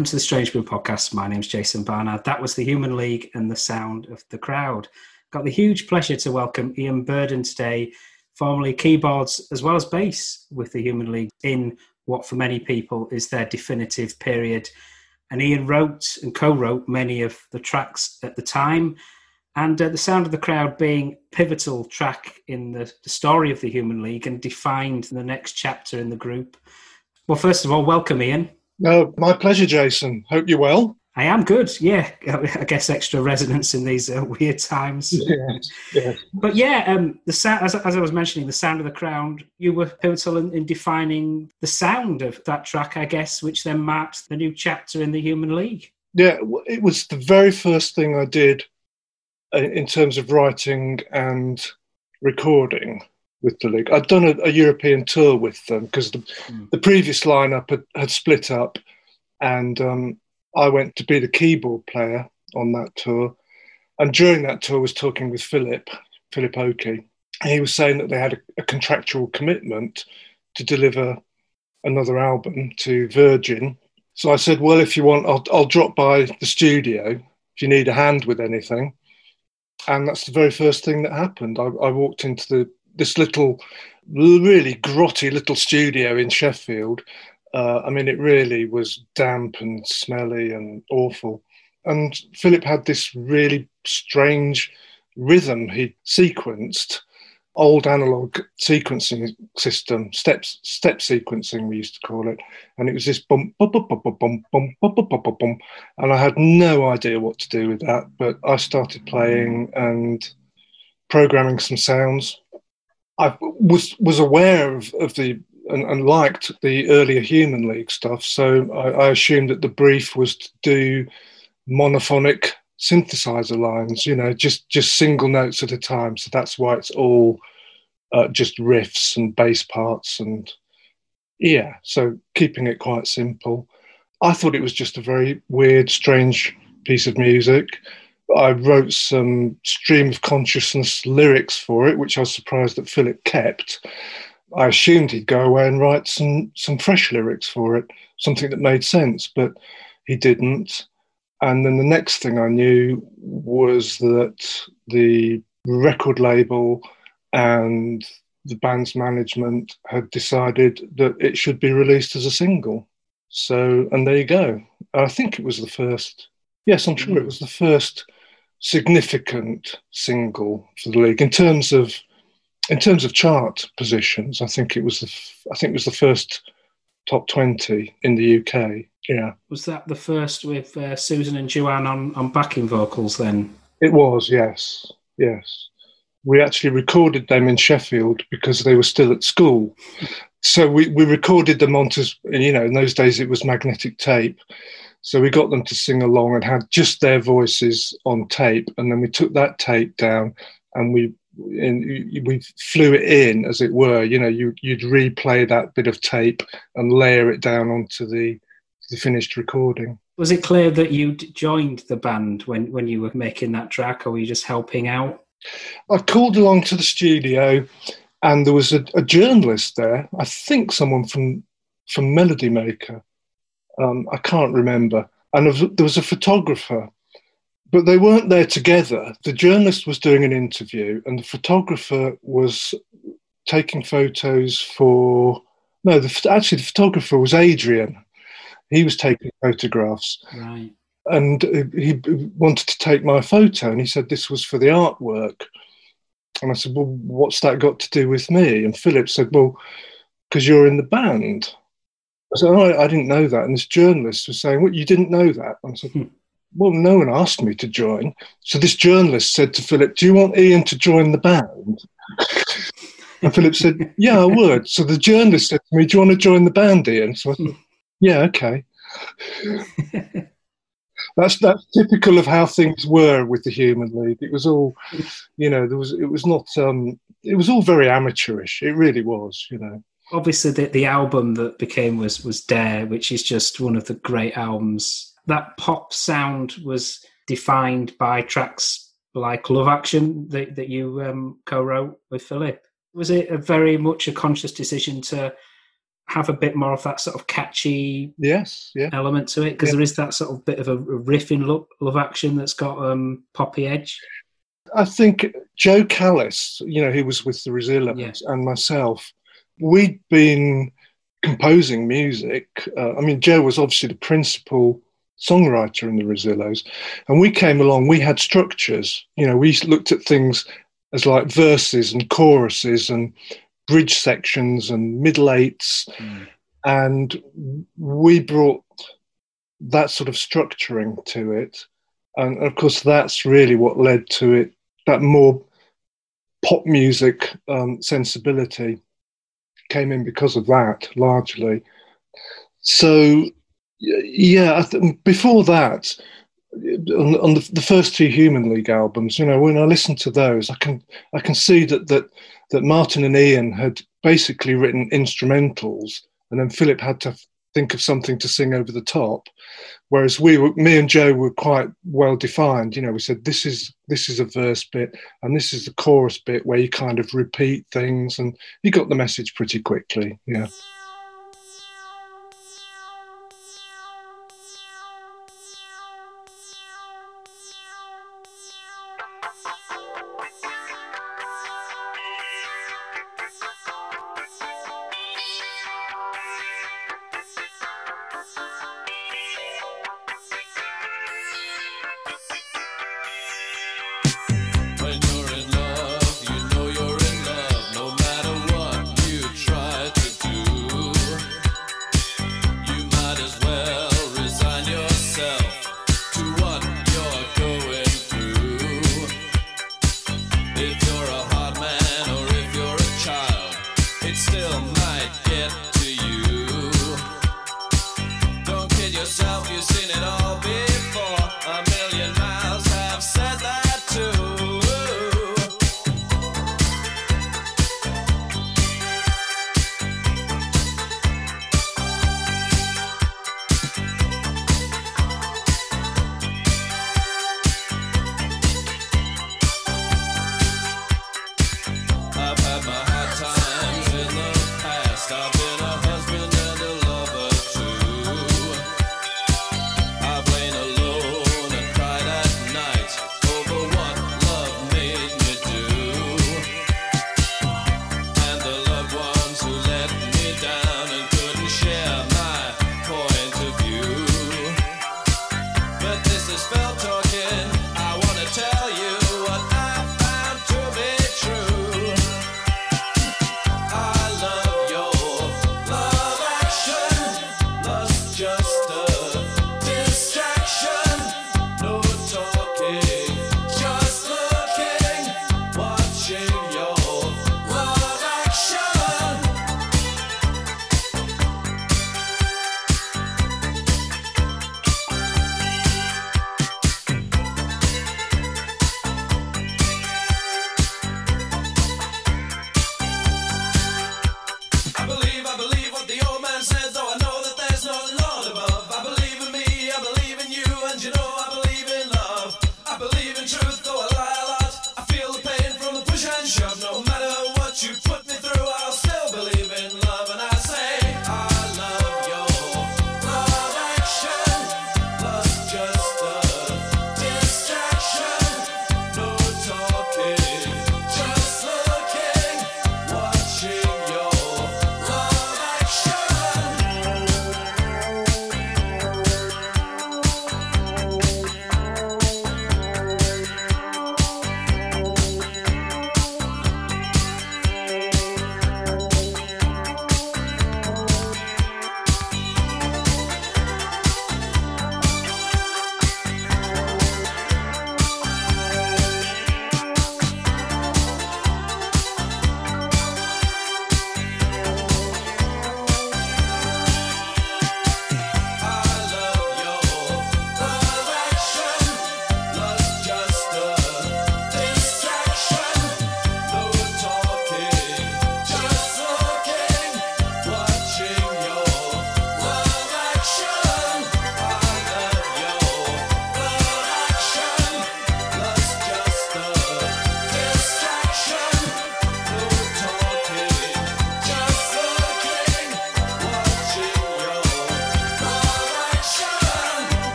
welcome to the Strange Brew podcast. My name's Jason Barnard. That was the Human League and the sound of the crowd. Got the huge pleasure to welcome Ian Burden today, formerly keyboards as well as bass with the Human League in what for many people is their definitive period. And Ian wrote and co-wrote many of the tracks at the time, and uh, the sound of the crowd being pivotal track in the, the story of the Human League and defined the next chapter in the group. Well, first of all, welcome, Ian. No, my pleasure, Jason. Hope you're well. I am good. Yeah, I guess extra resonance in these uh, weird times. Yes, yes. But yeah, um, the sound, as, as I was mentioning, the sound of the crowd. You were pivotal in, in defining the sound of that track, I guess, which then marked the new chapter in the Human League. Yeah, it was the very first thing I did uh, in terms of writing and recording with the league. I'd done a, a European tour with them because the, Mm. the previous lineup had, had split up, and um, I went to be the keyboard player on that tour. And during that tour, I was talking with Philip, Philip Oakey, and he was saying that they had a, a contractual commitment to deliver another album to Virgin. So I said, well, if you want, I'll, I'll drop by the studio if you need a hand with anything. And that's the very first thing that happened. I, I walked into the this little, really grotty little studio in Sheffield. Uh, I mean, it really was damp and smelly and awful. And Philip had this really strange rhythm he sequenced old analog sequencing system, steps, step sequencing, we used to call it. And it was this bump, bump, bump, bump, bump, bump, bump, bump, bump, bump. And I had no idea what to do with that, but I started playing and programming some sounds. I was was aware of, of the and, and liked the earlier Human League stuff, so I, I assumed that the brief was to do monophonic synthesizer lines, you know, just just single notes at a time. So that's why it's all uh, just riffs and bass parts and yeah. So keeping it quite simple. I thought it was just a very weird, strange piece of music. I wrote some stream of consciousness lyrics for it, which I was surprised that Philip kept. I assumed he'd go away and write some some fresh lyrics for it, something that made sense, but he didn't. And then the next thing I knew was that the record label and the band's management had decided that it should be released as a single. So, and there you go. I think it was the first, yes, I'm sure it hmm. was the first significant single for the league in terms of in terms of chart positions. I think it was the I think it was the first top 20 in the UK. Yeah. Was that the first with uh, Susan and Joanne on, on backing vocals then? It was, yes. Yes. We actually recorded them in Sheffield because they were still at school. So we, we recorded them onto, you know, in those days it was magnetic tape. So we got them to sing along and had just their voices on tape. And then we took that tape down and we and we flew it in, as it were. You know, you, you'd replay that bit of tape and layer it down onto the the finished recording. Was it clear that you joined the band when, when you were making that track, or were you just helping out? I called along to the studio, and there was a, a journalist there. I think someone from from Melody Maker. Um, I can't remember. And there was a photographer, but they weren't there together. The journalist was doing an interview, and the photographer was taking photos for. No, the, actually, the photographer was Adrian, he was taking photographs. Right. And he wanted to take my photo, and he said this was for the artwork. And I said, Well, what's that got to do with me? And Philip said, Well, because you're in the band. I said, Oh, I didn't know that. And this journalist was saying, What, you didn't know that? And I said, hmm. Well, no one asked me to join. So this journalist said to Philip, Do you want Ian to join the band? and Philip said, Yeah, I would. So the journalist said to me, Do you want to join the band, Ian? So I said, yeah, okay. that's that's typical of how things were with the Human League. It was all, you know, there was it was not um, it was all very amateurish. It really was, you know. Obviously, the, the album that became was was Dare, which is just one of the great albums. That pop sound was defined by tracks like Love Action that, that you um, co-wrote with Philip. Was it a very much a conscious decision to have a bit more of that sort of catchy yes yeah. element to it because yeah. there is that sort of bit of a riff in love, love action that's got um poppy edge i think jo callis you know he was with the Rezillos yes. and myself we'd been composing music uh, i mean jo was obviously the principal songwriter in the Rezillos and we came along we had structures you know we looked at things as like verses and choruses and bridge sections and middle eights. Mm. And we brought that sort of structuring to it. And of course, that's really what led to it, that more pop music um, sensibility came in because of that largely. So, yeah, th- before that, on, on the, the, first two Human League albums, you know, when I listen to those, I can I can see that that that Martin and Ian had basically written instrumentals, and then Philip had to think of something to sing over the top. Whereas we were, me and Jo were quite well defined. You know, we said this is this is a verse bit and this is the chorus bit where you kind of repeat things, and you got the message pretty quickly. Yeah.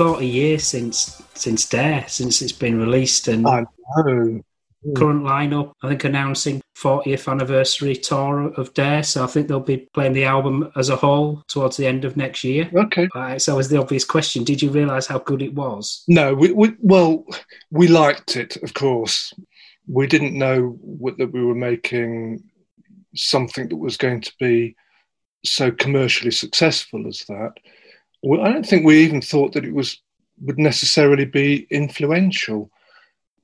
40 years since since Dare, since it's been released, and I know. current lineup, I think, announcing 40th anniversary tour of Dare. So I think they'll be playing the album as a whole towards the end of next year. Okay. Uh, so, was the obvious question: Did you realise how good it was? No, we, we well, we liked it, of course. We didn't know what, that we were making something that was going to be so commercially successful as that. Well, I don't think we even thought that it was would necessarily be influential.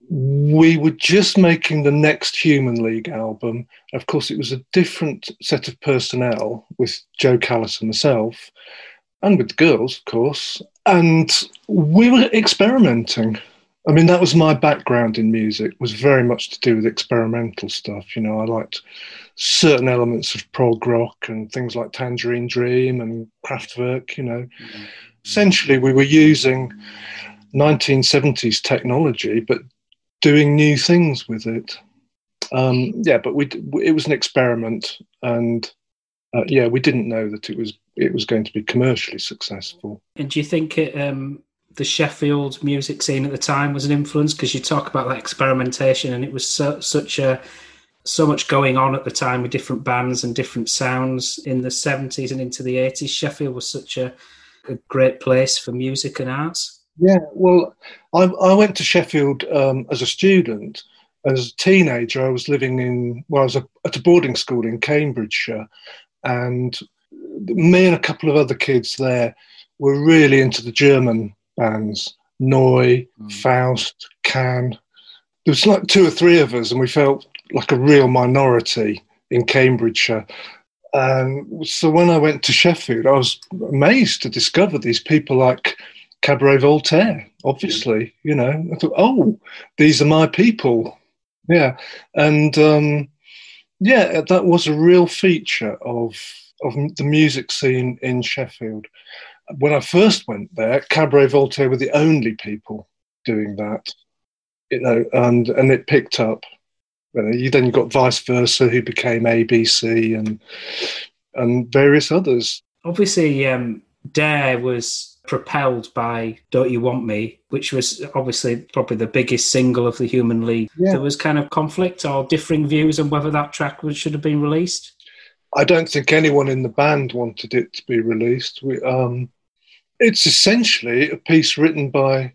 We were just making the next Human League album. Of course, it was a different set of personnel with Jo Callis and myself, and with the girls, of course. And we were experimenting. I mean, that was my background in music. Was very much to do with experimental stuff. You know, I liked certain elements of prog rock and things like Tangerine Dream and Kraftwerk. You know, essentially we were using 1970s technology, but doing new things with it. Um, yeah, but we it was an experiment, and uh, yeah, we didn't know that it was it was going to be commercially successful. And do you think it, um, the Sheffield music scene at the time was an influence? Because you talk about that experimentation, and it was so, such a so much going on at the time with different bands and different sounds in the 70s and into the 80s. Sheffield was such a, a great place for music and arts. Yeah, well, I, I went to Sheffield um, as a student. As a teenager, I was living in, well, I was a, at a boarding school in Cambridgeshire, and me and a couple of other kids there were really into the German bands Neu, Mm. Faust, Can. There was like two or three of us, and we felt like a real minority in Cambridgeshire. And so when I went to Sheffield, I was amazed to discover these people like Cabaret Voltaire, obviously, you know. I thought, oh, these are my people. Yeah. And um, yeah, that was a real feature of, of the music scene in Sheffield. When I first went there, Cabaret Voltaire were the only people doing that, you know, and, and it picked up. You, know, you then got vice versa, who became ABC and and various others. Obviously, um, Dare was propelled by Don't You Want Me, which was obviously probably the biggest single of the Human League. Yeah. There was kind of conflict or differing views on whether that track was, should have been released. I don't think anyone in the band wanted it to be released. We, um, it's essentially a piece written by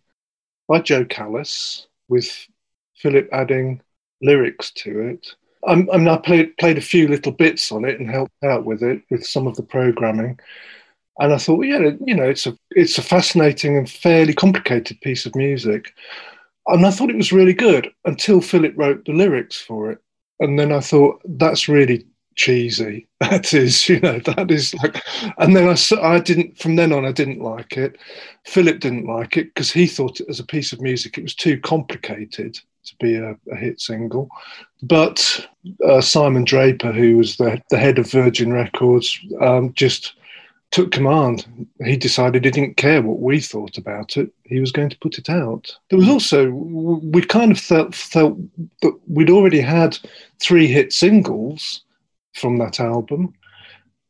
by Jo Callis with Philip adding lyrics to it. I I played played a few little bits on it and helped out with it with some of the programming. And I thought, well, yeah, you know, it's a it's a fascinating and fairly complicated piece of music. And I thought it was really good until Philip wrote the lyrics for it. And then I thought that's really cheesy. That is, you know, that is like. And then I, I didn't. From then on, I didn't like it. Philip didn't like it because he thought it as a piece of music it was too complicated to be a, a hit single. But uh, Simon Draper, who was the the head of Virgin Records, um, just took command. He decided he didn't care what we thought about it. He was going to put it out. There was also we kind of felt felt that we'd already had three hit singles from that album,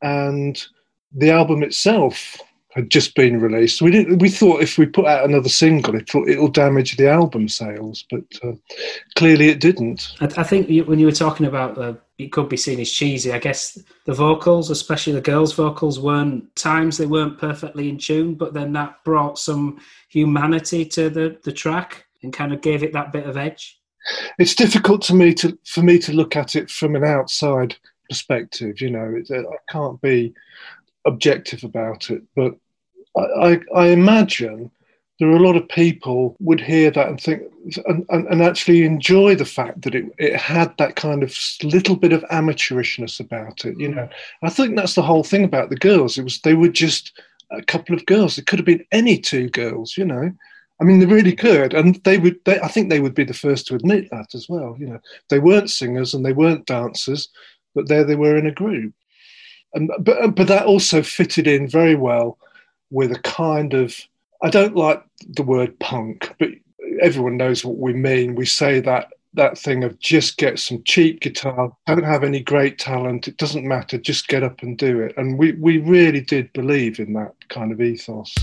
and the album itself had just been released. We didn't. We thought if we put out another single, it'll it'll damage the album sales, but uh, clearly it didn't. I, I think you, when you were talking about uh, it could be seen as cheesy, I guess the vocals, especially the girls' vocals, weren't times they weren't perfectly in tune, but then that brought some humanity to the, the track and kind of gave it that bit of edge. It's difficult to me to for me to look at it from an outside perspective. You know, I can't be objective about it, but I, I, I imagine there are a lot of people would hear that and think and, and, and actually enjoy the fact that it, it had that kind of little bit of amateurishness about it. You know, I think that's the whole thing about the girls. It was they were just a couple of girls. It could have been any two girls. You know. I mean, they really could, and they would. They, I think they would be the first to admit that as well. You know, they weren't singers and they weren't dancers, but there they were in a group, and but but that also fitted in very well with a kind of. I don't like the word punk, but everyone knows what we mean. We say that that thing of just get some cheap guitar, don't have any great talent, it doesn't matter, just get up and do it. And we we really did believe in that kind of ethos.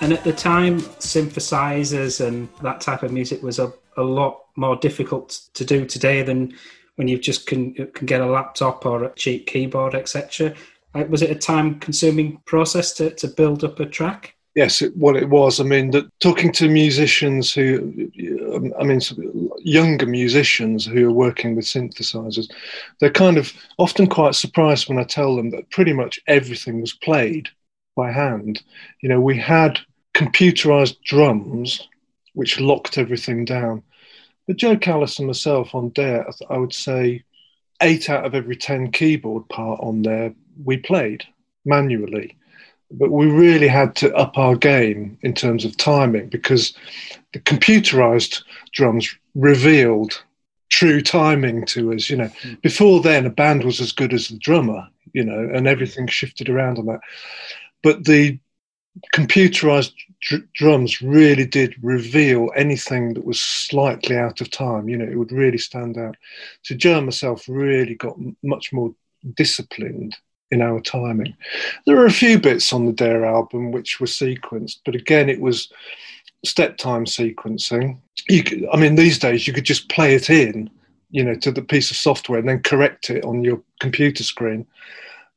And at the time, synthesizers and that type of music was a, a lot more difficult to do today than when you just can can get a laptop or a cheap keyboard, etc. Uh, Was it a time-consuming process to, to build up a track? Yes, it, well, it was. I mean, talking to musicians who, um, I mean, younger musicians who are working with synthesizers, they're kind of often quite surprised when I tell them that pretty much everything was played by hand. You know, we had computerized drums which locked everything down. But Jo Callis and myself on Dare, I I would say eight out of every 10 keyboard part on there we played manually. But we really had to up our game in terms of timing because the computerized drums revealed true timing to us you know. Hmm. Before then a band was as good as the drummer you know and everything shifted around on that. But the computerized dr- drums really did reveal anything that was slightly out of time you know it would really stand out so jo myself really got m- much more disciplined in our timing there are a few bits on the Dare album which were sequenced, but again, it was step time sequencing. Could, I mean, these days you could just play it in, you know, to the piece of software and then correct it on your computer screen.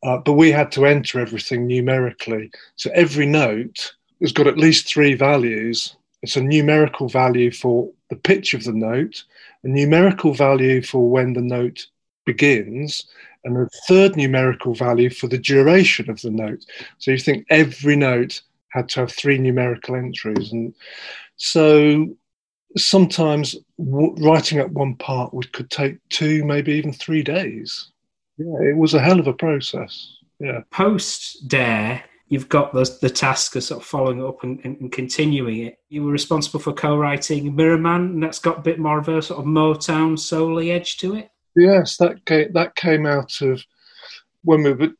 Uh, but we had to enter everything numerically. So every note has got at least three values. It's a numerical value for the pitch of the note, a numerical value for when the note begins, and a third numerical value for the duration of the note. So you think every note had to have three numerical entries. And so sometimes w- writing up one part could take two, maybe even three days. Yeah, it was a hell of a process. Yeah. Post Dare, you've got the, the task of sort of following up and, and, and continuing it. You were responsible for co-writing Mirror Man, and that's got a bit more of a sort of Motown soul edge to it. Yes, that came, that came out of when we were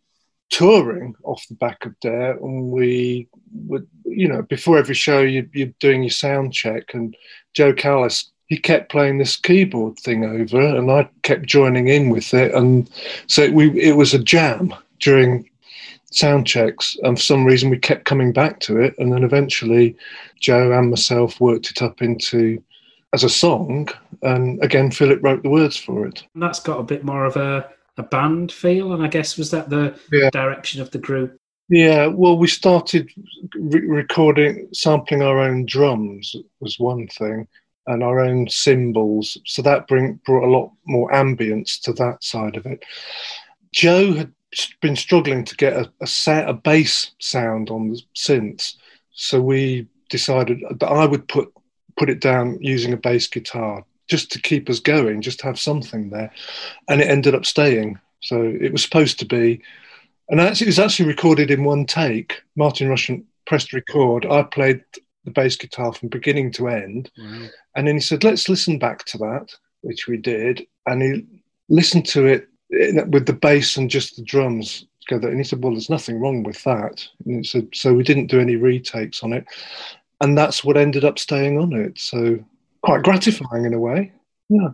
touring off the back of Dare, and we would, you know, before every show, you, you're doing your sound check, and Jo Callis, he kept playing this keyboard thing over, and I kept joining in with it, and so we it was a jam during sound checks, and for some reason we kept coming back to it, and then eventually Jo and myself worked it up into as a song, and again Philip wrote the words for it. And that's got a bit more of a, a band feel, and I guess was that the Yeah. direction of the group? Yeah, well, we started re- recording, sampling our own drums was one thing, and our own cymbals. So that bring, brought a lot more ambience to that side of it. Jo had been struggling to get a, a, sa- a bass sound on the synths, so we decided that I would put put it down using a bass guitar just to keep us going, just to have something there, and it ended up staying. So it was supposed to be and actually, it was actually recorded in one take. Martin Rushent pressed record. I played the bass guitar from beginning to end, Wow. and then he said, "Let's listen back to that," which we did. And he listened to it in- with the bass and just the drums together, and he said, "Well, there's nothing wrong with that." And he said, so we didn't do any retakes on it, and that's what ended up staying on it. So quite gratifying in a way. Yeah.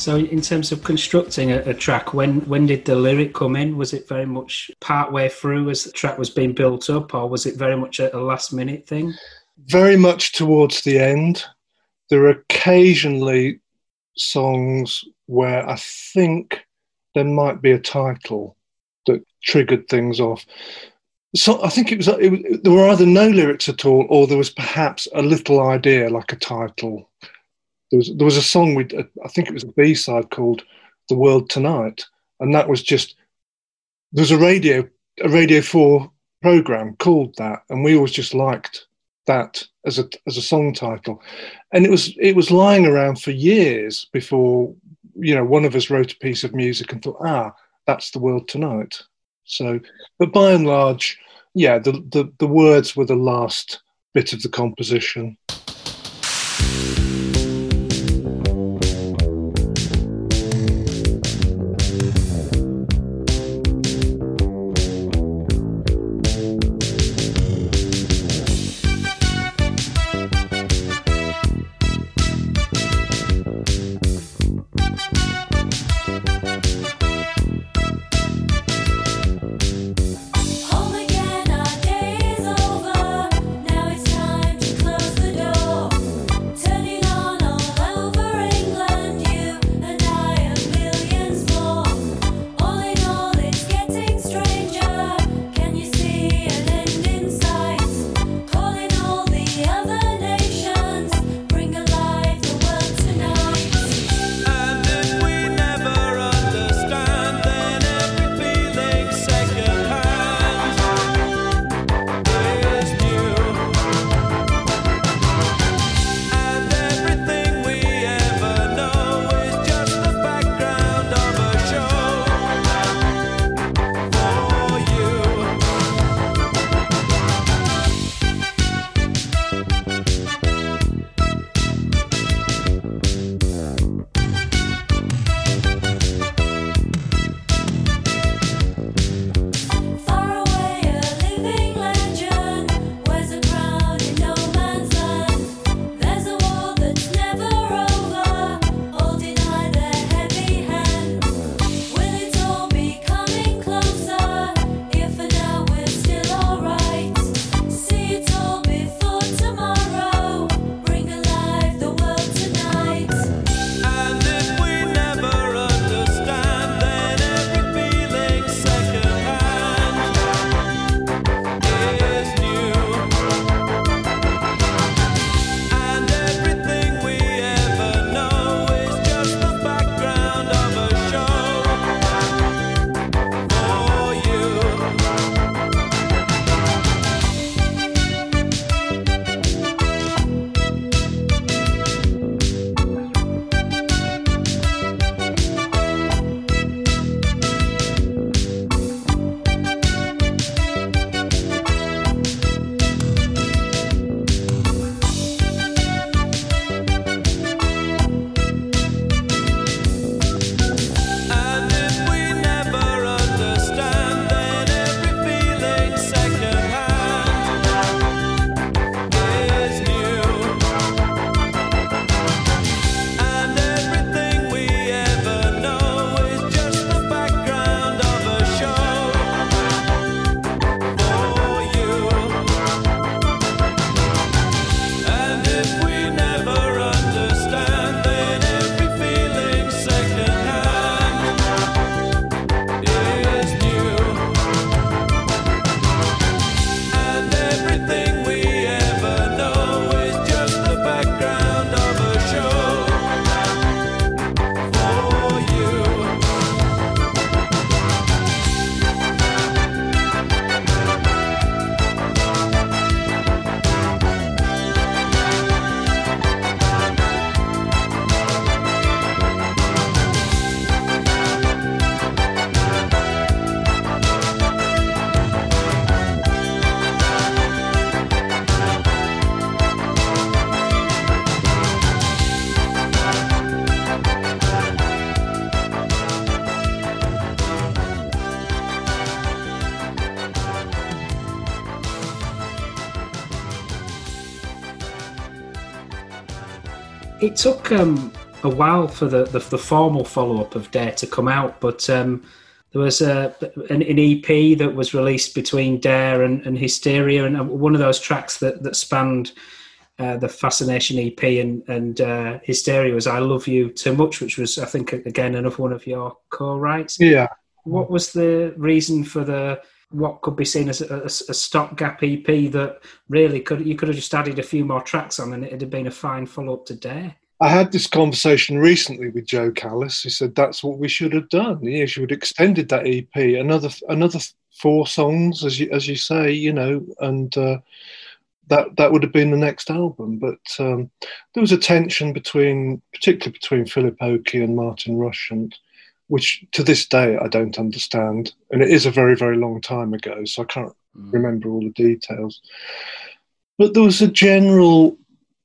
So, in terms of constructing a, a track, when when did the lyric come in? Was it very much part way through as the track was being built up, or was it very much a, a last minute thing? Very much towards the end. There are occasionally songs where I think there might be a title that triggered things off. So I think it was, it was there were either no lyrics at all, or there was perhaps a little idea like a title. There was there was a song we I think it was a B side called "The World Tonight," and that was just there was a radio a Radio Four program called that, and we always just liked that as a as a song title, and it was it was lying around for years before you know one of us wrote a piece of music and thought ah that's the world tonight. So, but by and large, yeah, the the, the words were the last bit of the composition. Took um, a while for the the, the formal follow up of Dare to come out, but um, there was a, an, an EP that was released between Dare and, and Hysteria, and one of those tracks that that spanned. Uh, the Fascination EP and, and uh, Hysteria was I Love You Too Much, which was, I think, again, another one of your co writes. Yeah. What was the reason for the what could be seen as a, a, a stopgap EP that really could you could have just added a few more tracks on and it'd have been a fine follow up to Dare? I had this conversation recently with Jo Callis. He said that's what we should have done. You should have extended that EP another another four songs, as you as you say, you know, and uh, that that would have been the next album. But um, there was a tension between, particularly between Philip Oakey and Martin Rushent which to this day I don't understand. And it is a very very long time ago, so I can't remember all the details. But there was a general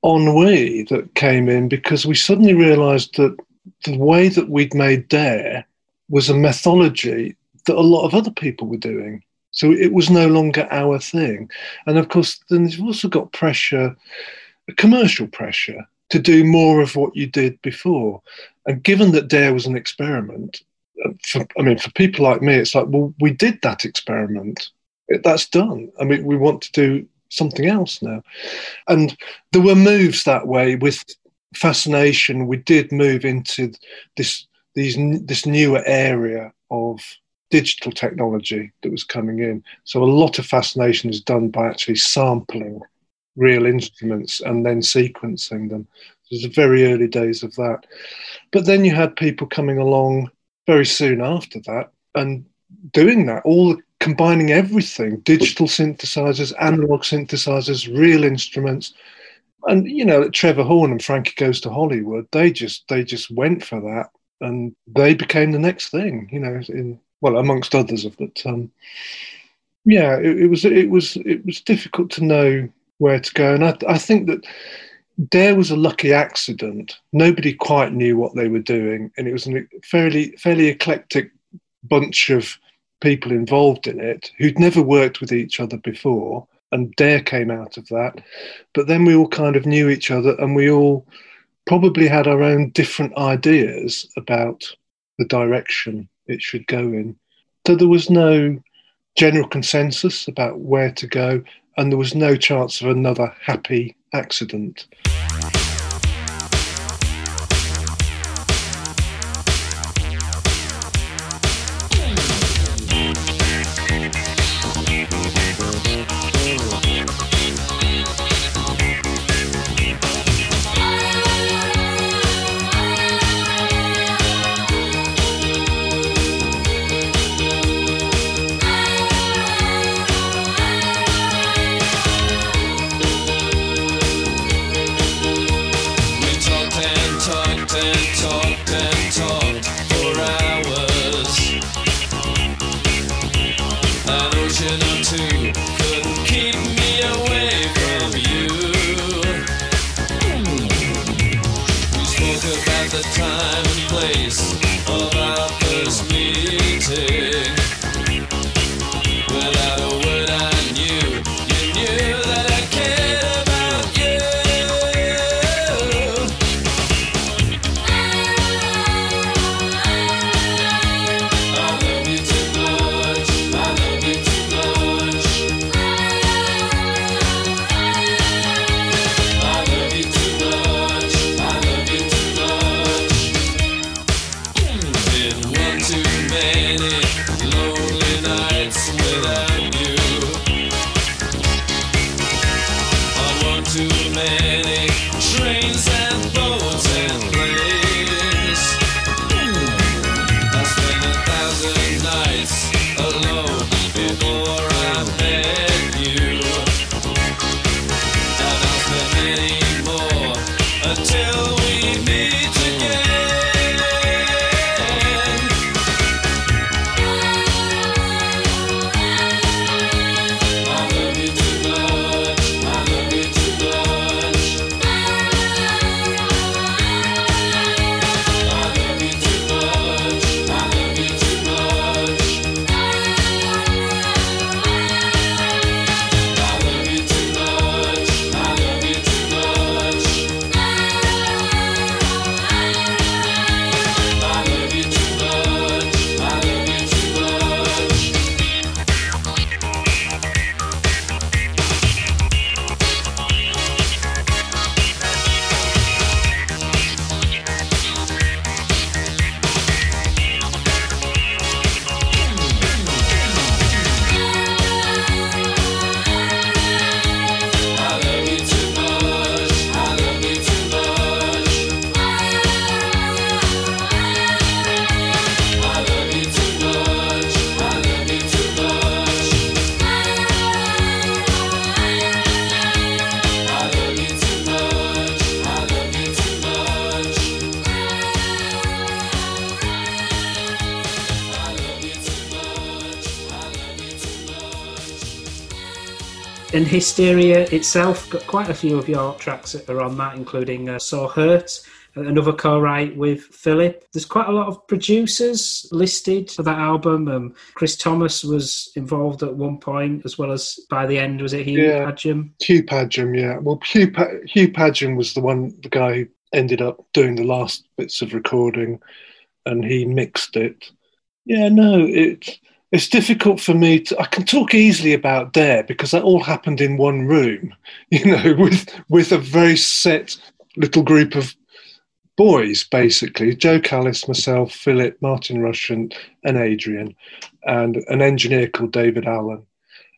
ennui that came in because we suddenly realised that the way that we'd made Dare was a methodology that a lot of other people were doing. So it was no longer our thing. And of course, then you've also got pressure, commercial pressure, to do more of what you did before. And given that Dare was an experiment, uh, for, I mean, for people like me, it's like, well, we did that experiment. It, that's done. I mean, we want to do something else now. And there were moves that way with fascination. We did move into this these this newer area of digital technology that was coming in. So a lot of fascination is done by actually sampling real instruments and then sequencing them. It was the very early days of that. But then you had people coming along very soon after that and doing that, all combining everything digital synthesizers, analog synthesizers, real instruments. And you know, Trevor Horn and Frankie Goes to Hollywood, they just they just went for that and they became the next thing, you know, in well, amongst others. But um, yeah, it, it was it was it was difficult to know where to go, and I, I think that Dare was a lucky accident. Nobody quite knew what they were doing, and it was a fairly fairly eclectic bunch of people involved in it who'd never worked with each other before. And Dare came out of that, but then we all kind of knew each other, and we all probably had our own different ideas about the direction it should go in. So there was no general consensus about where to go, and there was no chance of another happy accident. Hysteria itself got quite a few of your tracks that are on that, including uh, So Hurt, another co-write with Philip. There's quite a lot of producers listed for that album. Um, Chris Thomas was involved at one point, as well as by the end was it Hugh Yeah. Padgham? Hugh Padgham, yeah. Well, Hugh, pa- Hugh Padgham was the one, the guy who ended up doing the last bits of recording, and he mixed it. Yeah, no, it it's difficult for me to. I can talk easily about Dare because that all happened in one room, you know, with with a very set little group of boys, basically. Jo Callis, myself, Philip, Martin Rushent, and Adrian, and an engineer called David Allen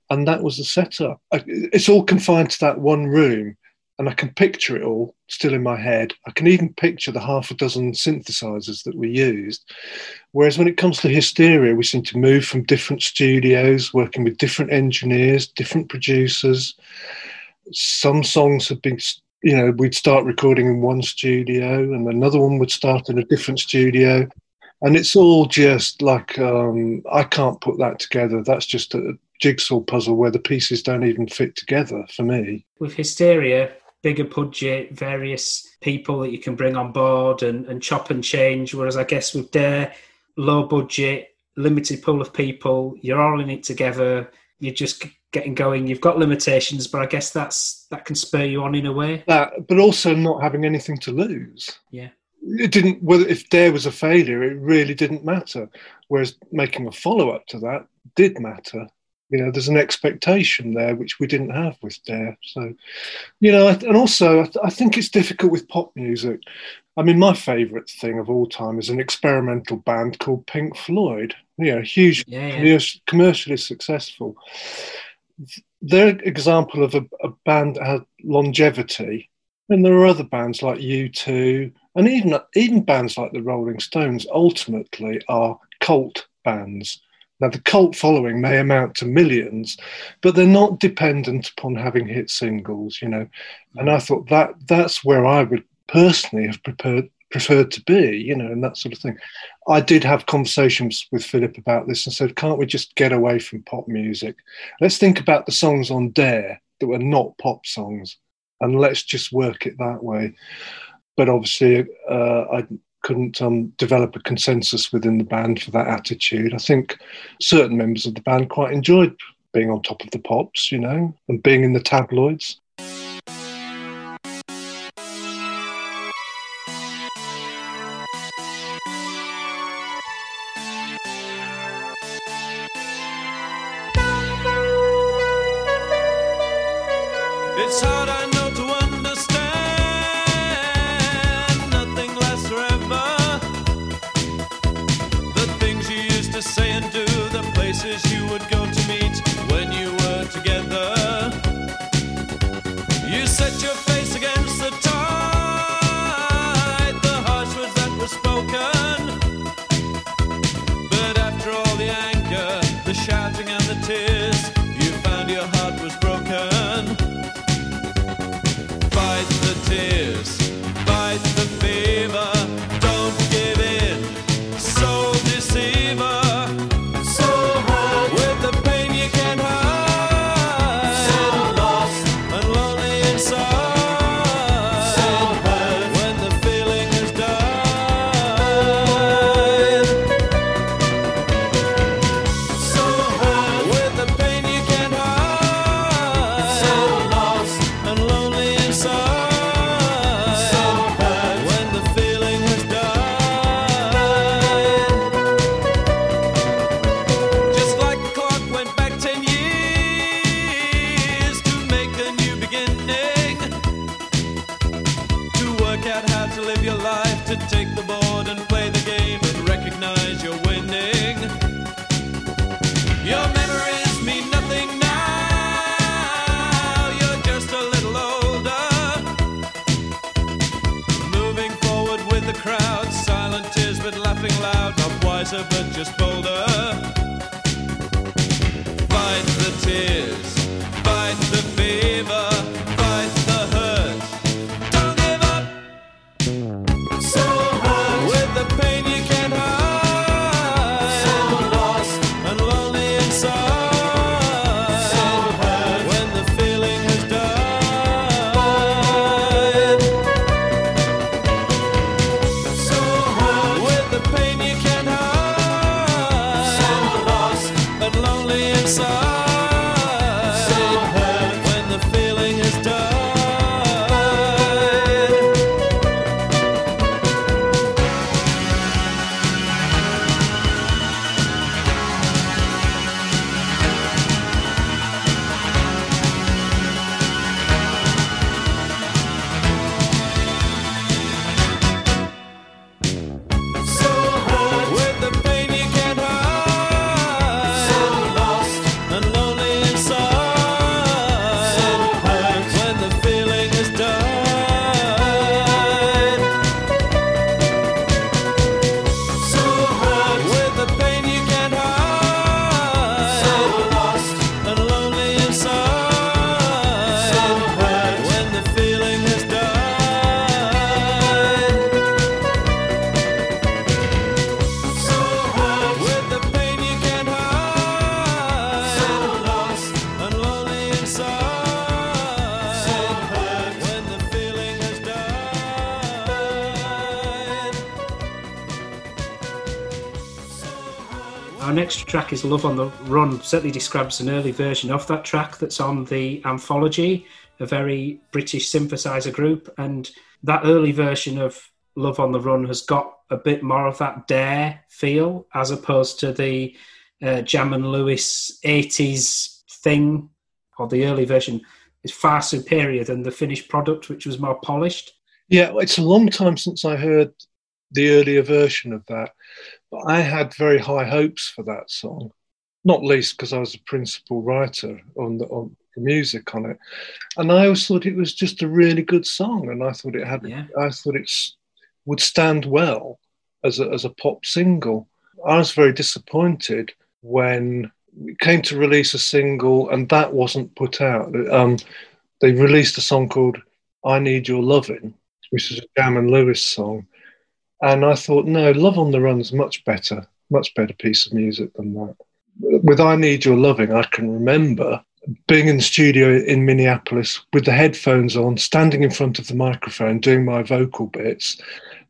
and that was the setup. It's all confined to that one room, and I can picture it all still in my head. I can even picture the half a dozen synthesizers that we used. Whereas when it comes to Hysteria, we seem to move from different studios, working with different engineers, different producers. Some songs have been, you know, we'd start recording in one studio, and another one would start in a different studio. And it's all just like um, I can't put that together. That's just a jigsaw puzzle where the pieces don't even fit together for me. With Hysteria, bigger budget, various people that you can bring on board and, and chop and change. Whereas I guess with Dare, low budget, limited pool of people, you're all in it together. You're just getting going. You've got limitations, but I guess that's that can spur you on in a way. That, but also not having anything to lose. Yeah. It didn't. Whether if Dare was a failure, it really didn't matter. Whereas making a follow up to that did matter. You know, there's an expectation there which we didn't have with Dare. So, you know, and also I, th- I think it's difficult with pop music. I mean, my favourite thing of all time is an experimental band called Pink Floyd. You know, huge Yeah, yeah. commer- commercially successful. They're an example of a, a band that had longevity. And there are other bands like U2 and even even bands like the Rolling Stones ultimately are cult bands. Now the cult following may amount to millions, but they're not dependent upon having hit singles, you know. And I thought that that's where I would personally have preferred preferred to be, you know, and that sort of thing. I did have conversations with Philip about this and said, can't we just get away from pop music? Let's think about the songs on Dare that were not pop songs and let's just work it that way. But obviously, uh, I couldn't um, develop a consensus within the band for that attitude. I think certain members of the band quite enjoyed being on top of the pops, you know, and being in the tabloids. Track is Love on the Run. Certainly describes an early version of that track that's on the Anthology, a very British synthesizer group. And that early version of Love on the Run has got a bit more of that dare feel as opposed to the uh, Jam and Lewis 80s thing, or the early version is far superior than the finished product, which was more polished. Yeah, it's a long time since I heard the earlier version of that, but I had very high hopes for that song, not least because I was a principal writer on the, on the music on it, and I always thought it was just a really good song, and I thought it had, Yeah. I thought it would stand well as a, as a pop single. I was very disappointed when we came to release a single and that wasn't put out. Um, they released a song called "I Need Your Loving," which is a Jam and Lewis song. And I thought, no, Love on the Run's much better, much better piece of music than that. With I Need Your Loving, I can remember being in the studio in Minneapolis with the headphones on, standing in front of the microphone, doing my vocal bits,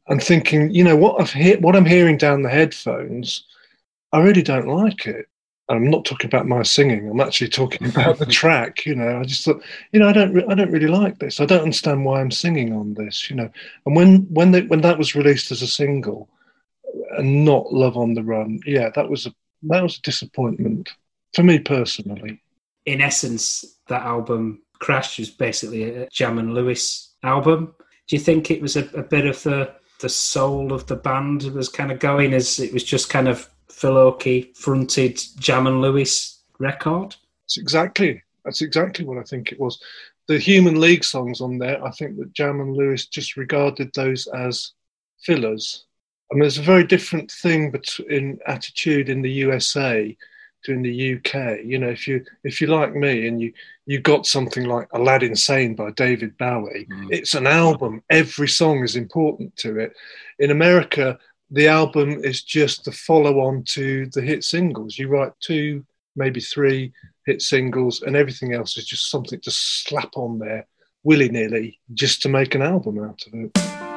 and thinking, you know, what I've he- what I'm hearing down the headphones, I really don't like it. I'm not talking about my singing. I'm actually talking about the track. You know, I just thought, you know, I don't, re- I don't really like this. I don't understand why I'm singing on this. You know, and when when they, when that was released as a single, uh, and not Love on the Run, yeah, that was a that was a disappointment for me personally. in essence, that album Crash was basically a Jam and Lewis album. Do you think it was a, a bit of the the soul of the band was kind of going as it was just kind of Phil Oakey fronted Jam and Lewis record? That's exactly that's exactly what I think it was. The Human League songs on there, I think that Jam and Lewis just regarded those as fillers. I mean, there's a very different thing in attitude in the USA to in the UK. You know, if you if you like me and you you got something like Aladdin Sane by David Bowie, Mm. it's an album. Every song is important to it. In America, the album is just the follow on to the hit singles. You write two, maybe three hit singles, and everything else is just something to slap on there willy nilly just to make an album out of it.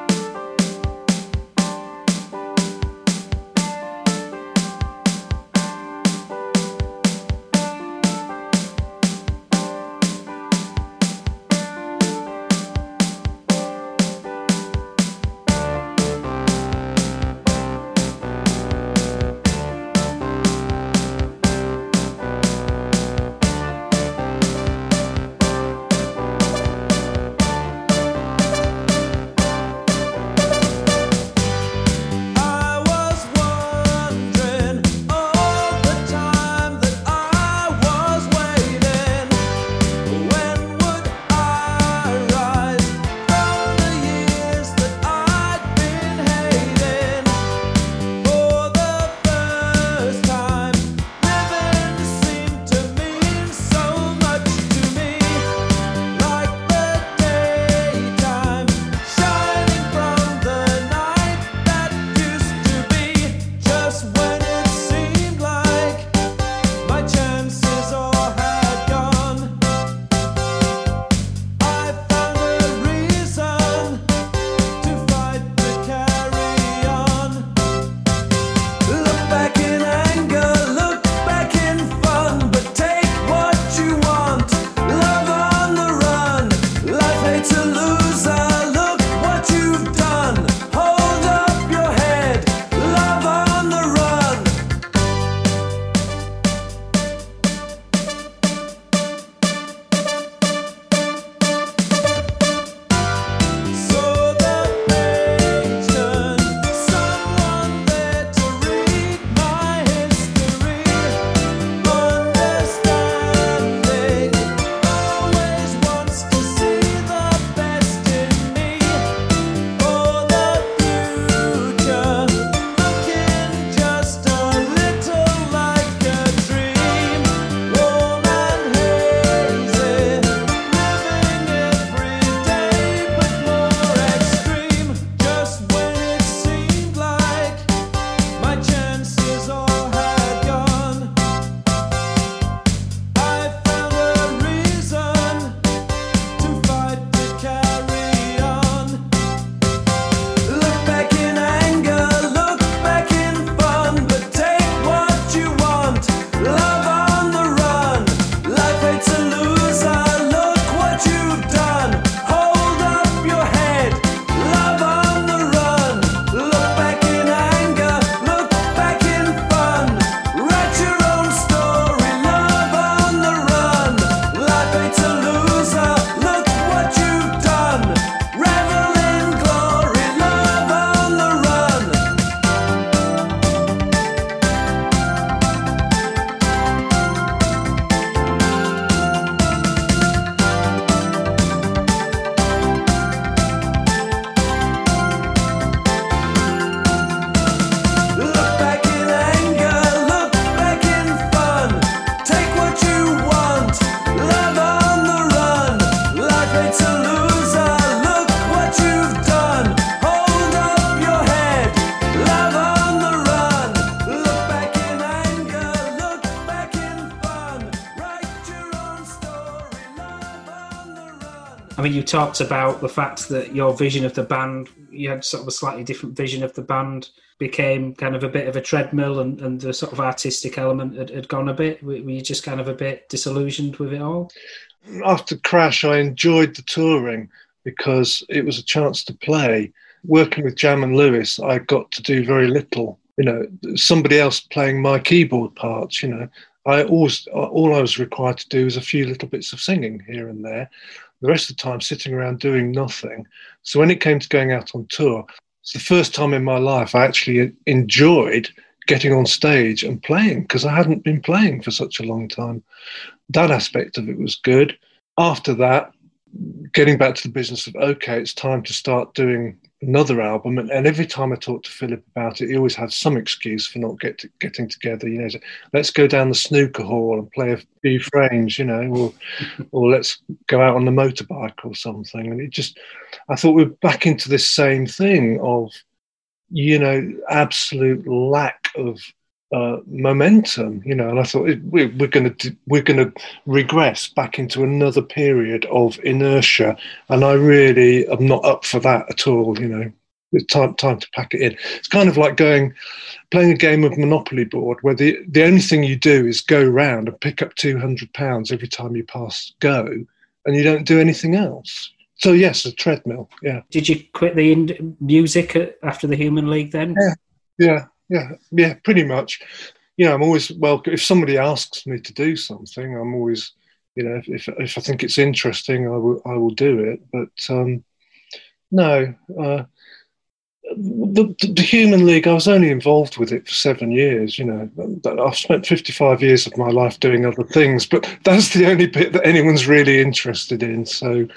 You talked about the fact that your vision of the band, you had sort of a slightly different vision of the band, became kind of a bit of a treadmill, and, and the sort of artistic element had, had gone a bit. Were, you just kind of a bit disillusioned with it all? After Crash, I enjoyed the touring because it was a chance to play. Working with Jam and Lewis, I got to do very little. You know, somebody else playing my keyboard parts. You know, I always all I was required to do was a few little bits of singing here and there. The rest of the time, sitting around doing nothing. So when it came to going out on tour, it's the first time in my life I actually enjoyed getting on stage and playing because I hadn't been playing for such a long time. That aspect of it was good. After that, getting back to the business of okay, it's time to start doing another album. And, and every time I talked to Philip about it, he always had some excuse for not get to, getting together. You know, so, let's go down the snooker hall and play a few frames. You know, or or let's go out on the motorbike or something. And it just, I thought we we're back into this same thing of, you know, absolute lack of uh, momentum, you know, and I thought we're, we're going to we're going to regress back into another period of inertia, and I really am not up for that at all. You know, it's time time to pack it in. It's kind of like going playing a game of Monopoly board where the the only thing you do is go round and pick up two hundred pounds every time you pass go, and you don't do anything else. So yes, a treadmill. Yeah. Did you quit the music after the Human League then? Yeah. Yeah, yeah, yeah, pretty much. You know, I'm always well. If somebody asks me to do something, I'm always, you know, if if I think it's interesting, I will I will do it. But um, no, uh, the, the, Human League, I was only involved with it for seven years. You know, I've spent 55 years of my life doing other things, but that's the only bit that anyone's really interested in. So,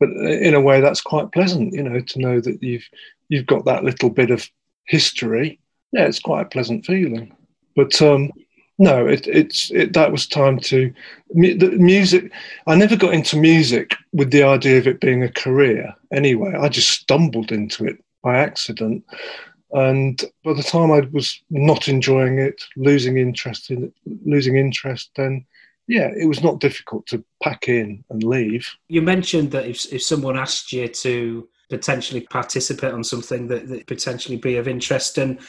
but in a way, that's quite pleasant, you know, to know that you've you've got that little bit of history yeah, it's quite a pleasant feeling. But um, no, it, it's it, that was time to the music. I never got into music with the idea of it being a career. Anyway, I just stumbled into it by accident, and by the time I was not enjoying it, losing interest in losing interest, then yeah, it was not difficult to pack in and leave. You mentioned that if if someone asked you to potentially participate on something that, that potentially be of interest and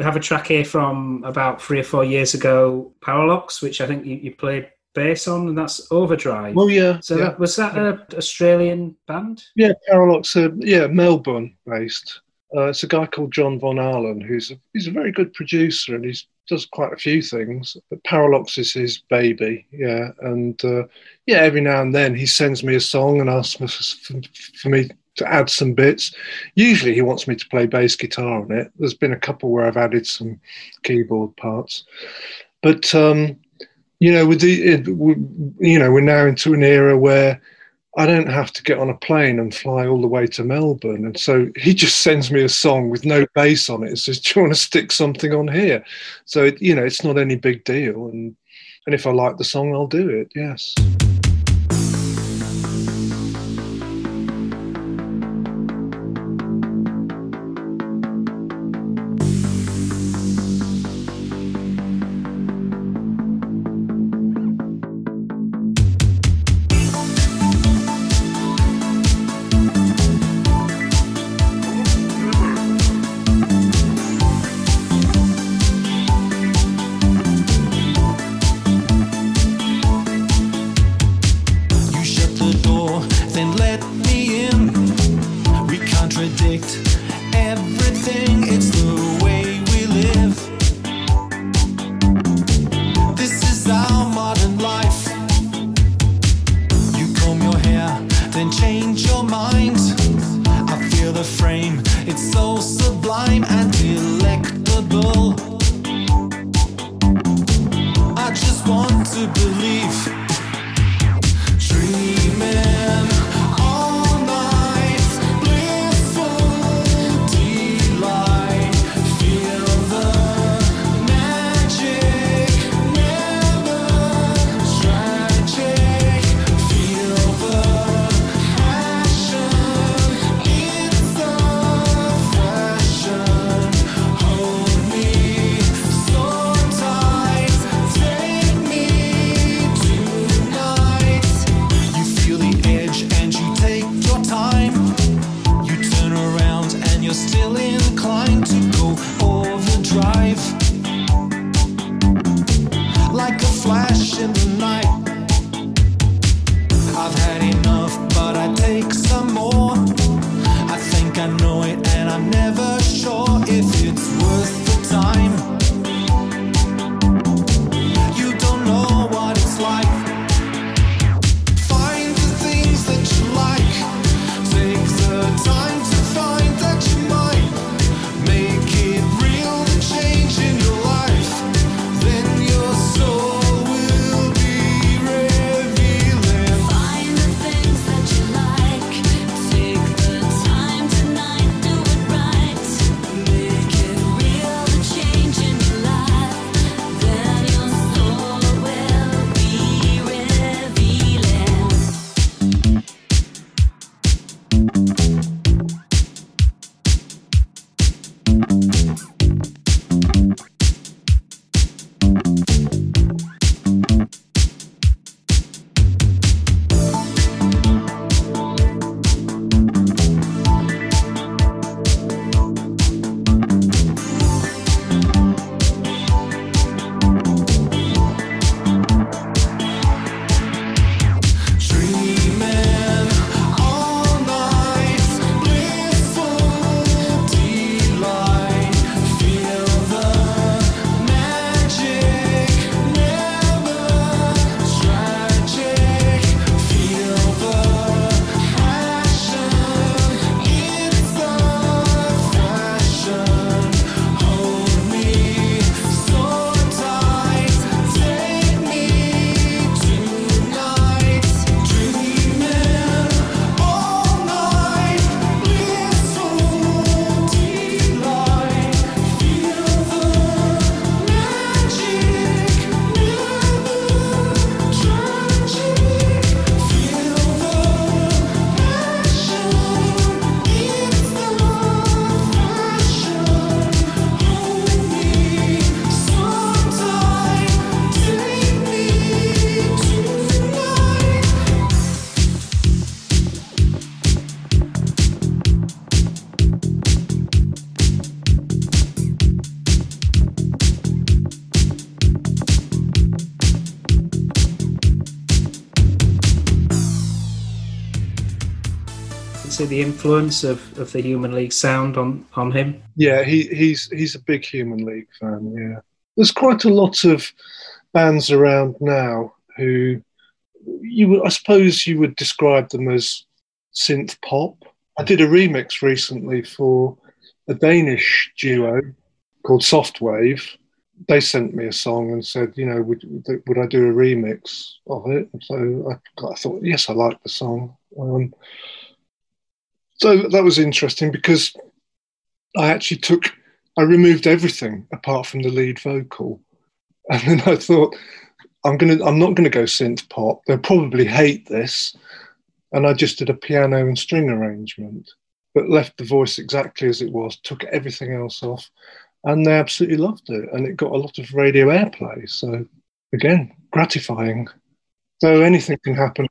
we have a track here from about three or four years ago, Paralox, which I think you, you played bass on, and that's Overdrive. Oh yeah. So yeah. that, was that an Australian band? Yeah, Paralox. Uh, yeah, Melbourne based. Uh, it's a guy called John Von Ahlen, who's a, he's a very good producer, and he does quite a few things. But Paralox is his baby, yeah. And uh, yeah, every now and then he sends me a song and asks me for, for me to add some bits. Usually he wants me to play bass guitar on it. There's been a couple where I've added some keyboard parts, but um, you know, with the it, you know, we're now into an era where I don't have to get on a plane and fly all the way to Melbourne, and so he just sends me a song with no bass on it and says, "Do you want to stick something on here?" So it, you know, it's not any big deal, and and if I like the song, I'll do it. Yes. See the influence of, of the Human League sound on, on him. Yeah, he, he's he's a big Human League fan. Yeah, there's quite a lot of bands around now who you I suppose, you would describe them as synth pop. I did a remix recently for a Danish duo called Softwave. They sent me a song and said, you know, would would I do a remix of it? So I, I thought, yes, I like the song. Um, so that was interesting because I actually took, I removed everything apart from the lead vocal, and then I thought, I'm gonna, I'm not gonna go synth pop. They'll probably hate this, and I just did a piano and string arrangement, but left the voice exactly as it was, took everything else off, and they absolutely loved it, and it got a lot of radio airplay. So again, gratifying. So anything can happen.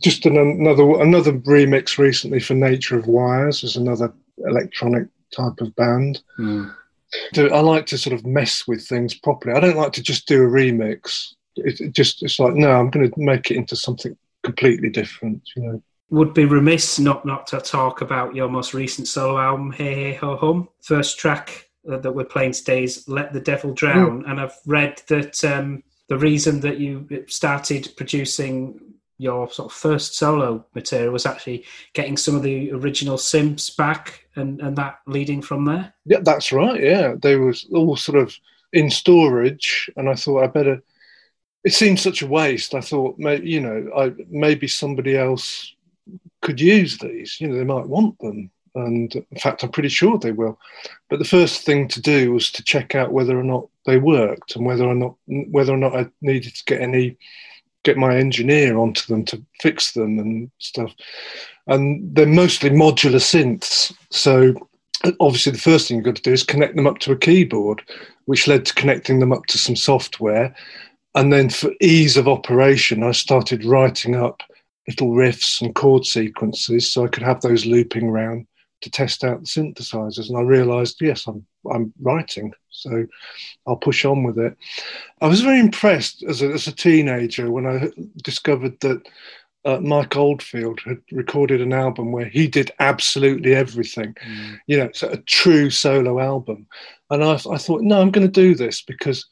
Just an, another another remix recently for Nature of Wires is another electronic type of band. Mm. I like to sort of mess with things properly. I don't like to just do a remix. It, it just it's like no, I'm going to make it into something completely different. You know. Would be remiss not not to talk about your most recent solo album, Hey Hey Ho Hum. First track uh, that we're playing today is Let the Devil Drown, and I've read that um, the reason that you started producing your sort of first solo material was actually getting some of the original synths back, and and that leading from there. Yeah, that's right. Yeah, they was all sort of in storage, and I thought I better. It seemed such a waste. I thought, you know, I, maybe somebody else could use these. You know, they might want them, and in fact, I'm pretty sure they will. But the first thing to do was to check out whether or not they worked, and whether or not whether or not I needed to get any get my engineer onto them to fix them and stuff. And they're mostly modular synths, so obviously the first thing you've got to do is connect them up to a keyboard, which led to connecting them up to some software. And then for ease of operation, I started writing up little riffs and chord sequences so I could have those looping around to test out the synthesizers. And I realized, yes, I'm I'm writing, so I'll push on with it. I was very impressed as a, as a teenager when I discovered that uh, Mike Oldfield had recorded an album where he did absolutely everything. You know, a true solo album. And I, I thought, no, I'm going to do this because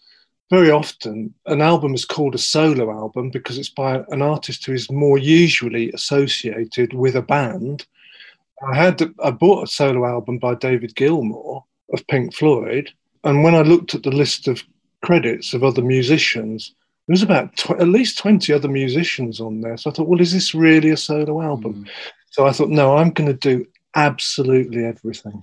very often an album is called a solo album because it's by an artist who is more usually associated with a band. I had I bought a solo album by David Gilmour of Pink Floyd, and when I looked at the list of credits of other musicians, there was about tw- at least twenty other musicians on there. So I thought, well, is this really a solo album? Hmm. So I thought, no, I'm going to do absolutely everything,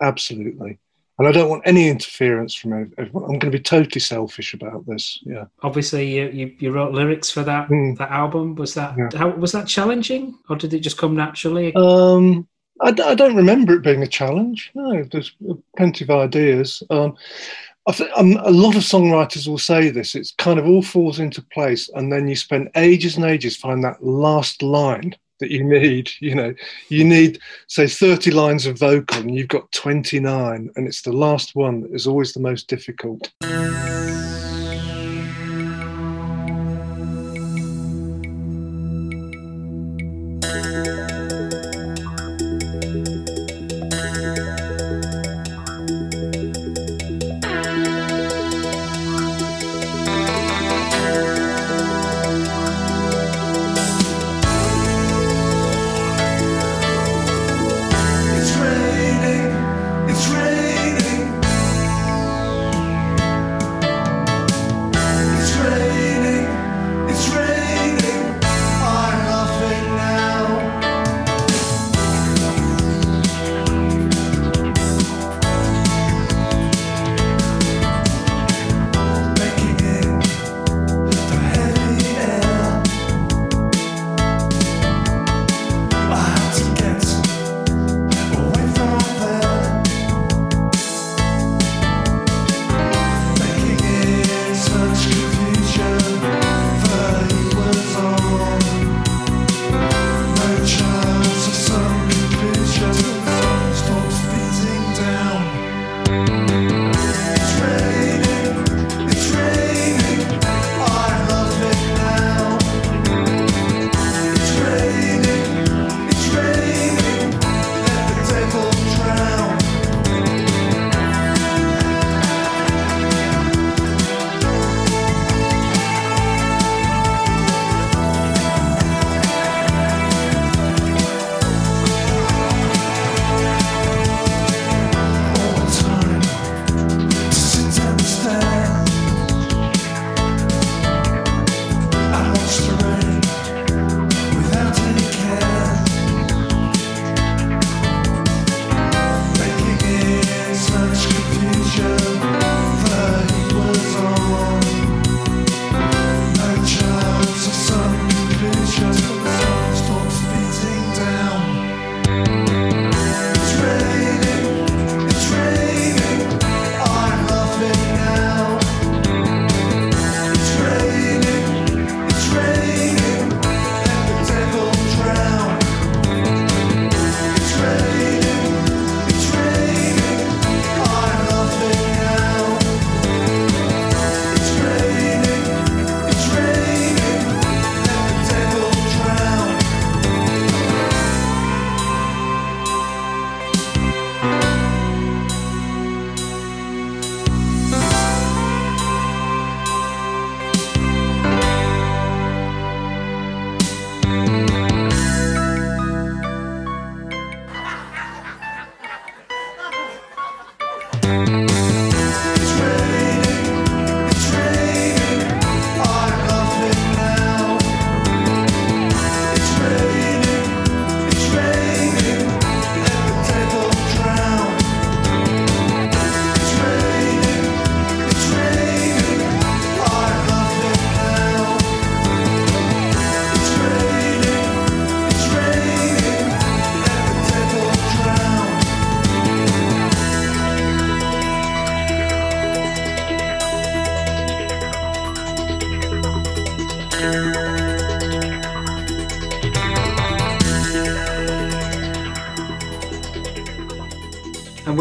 absolutely, and I don't want any interference from everyone. I'm going to be totally selfish about this. Yeah. Obviously, you, you, you wrote lyrics for that Mm. that album. Was that Yeah. how was that challenging, or did it just come naturally? Um, I, d- I don't remember it being a challenge. No, there's plenty of ideas. Um, I um, a lot of songwriters will say this. It's kind of all falls into place, and then you spend ages and ages find that last line that you need. You know, you need say 30 lines of vocal, and you've got 29, and it's the last one that is always the most difficult.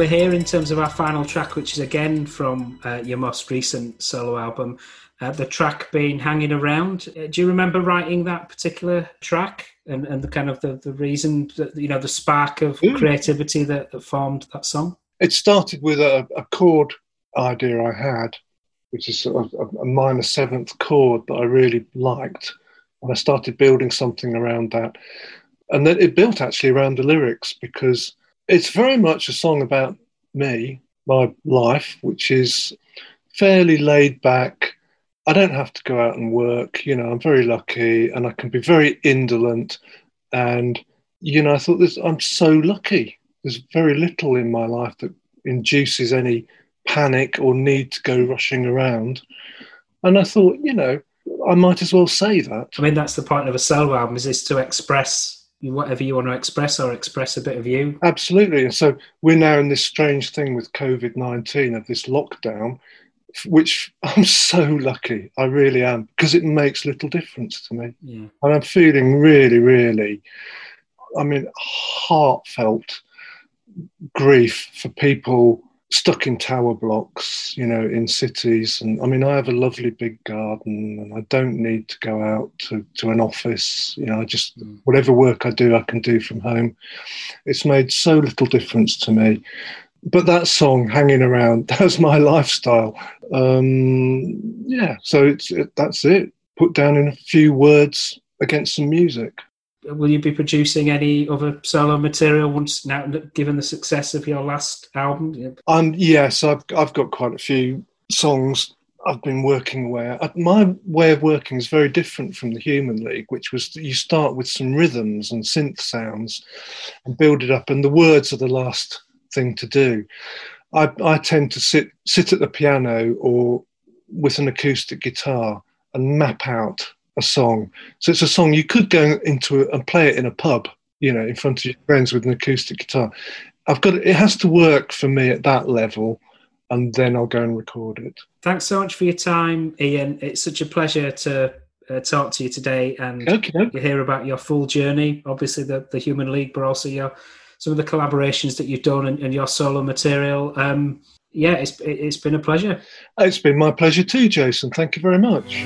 Here in terms of our final track, which is again from uh, your most recent solo album. Uh, the track being hanging around. Uh, do you remember writing that particular track and, and the kind of the, the reason that you know the spark of Mm. creativity that, that formed that song? It started with a, a chord idea I had, which is sort of a, a minor seventh chord that I really liked. And I started building something around that. And then it built actually around the lyrics because it's very much a song about me, my life, which is fairly laid back. I don't have to go out and work. You know, I'm very lucky and I can be very indolent. And, you know, I thought this, I'm so lucky. There's very little in my life that induces any panic or need to go rushing around. And I thought, you know, I might as well say that. I mean, that's the point of a solo album is, is to express whatever you want to express or express a bit of you. Absolutely. And so we're now in this strange thing with COVID 19 of this lockdown, which I'm so lucky. I really am, because it makes little difference to me. Yeah. And I'm feeling really, really, I mean, heartfelt grief for people stuck in tower blocks, you know, in cities. And I mean, I have a lovely big garden and I don't need to go out to, to an office. You know, I just, Mm. whatever work I do, I can do from home. It's made so little difference to me. But that song, Hanging Around, that's my lifestyle. Um, yeah, so it's it, that's it. Put down in a few words against some music. Will you be producing any other solo material once now, given the success of your last album? Um, yes, I've I've got quite a few songs I've been working away. at. My way of working is very different from the Human League, which was that you start with some rhythms and synth sounds and build it up, and the words are the last thing to do. I, I tend to sit sit at the piano or with an acoustic guitar and map out a song. So it's a song you could go into and play it in a pub, you know, in front of your friends with an acoustic guitar. I've got it has to work for me at that level, and then I'll go and record it. Thanks so much for your time, Ian. It's such a pleasure to uh, talk to you today and Okay, you hear about your full journey. Obviously, the, the Human League, but also your some of the collaborations that you've done and, and your solo material. Um, yeah, it's it, it's been a pleasure. it's been my pleasure too, Jason. Thank you very much.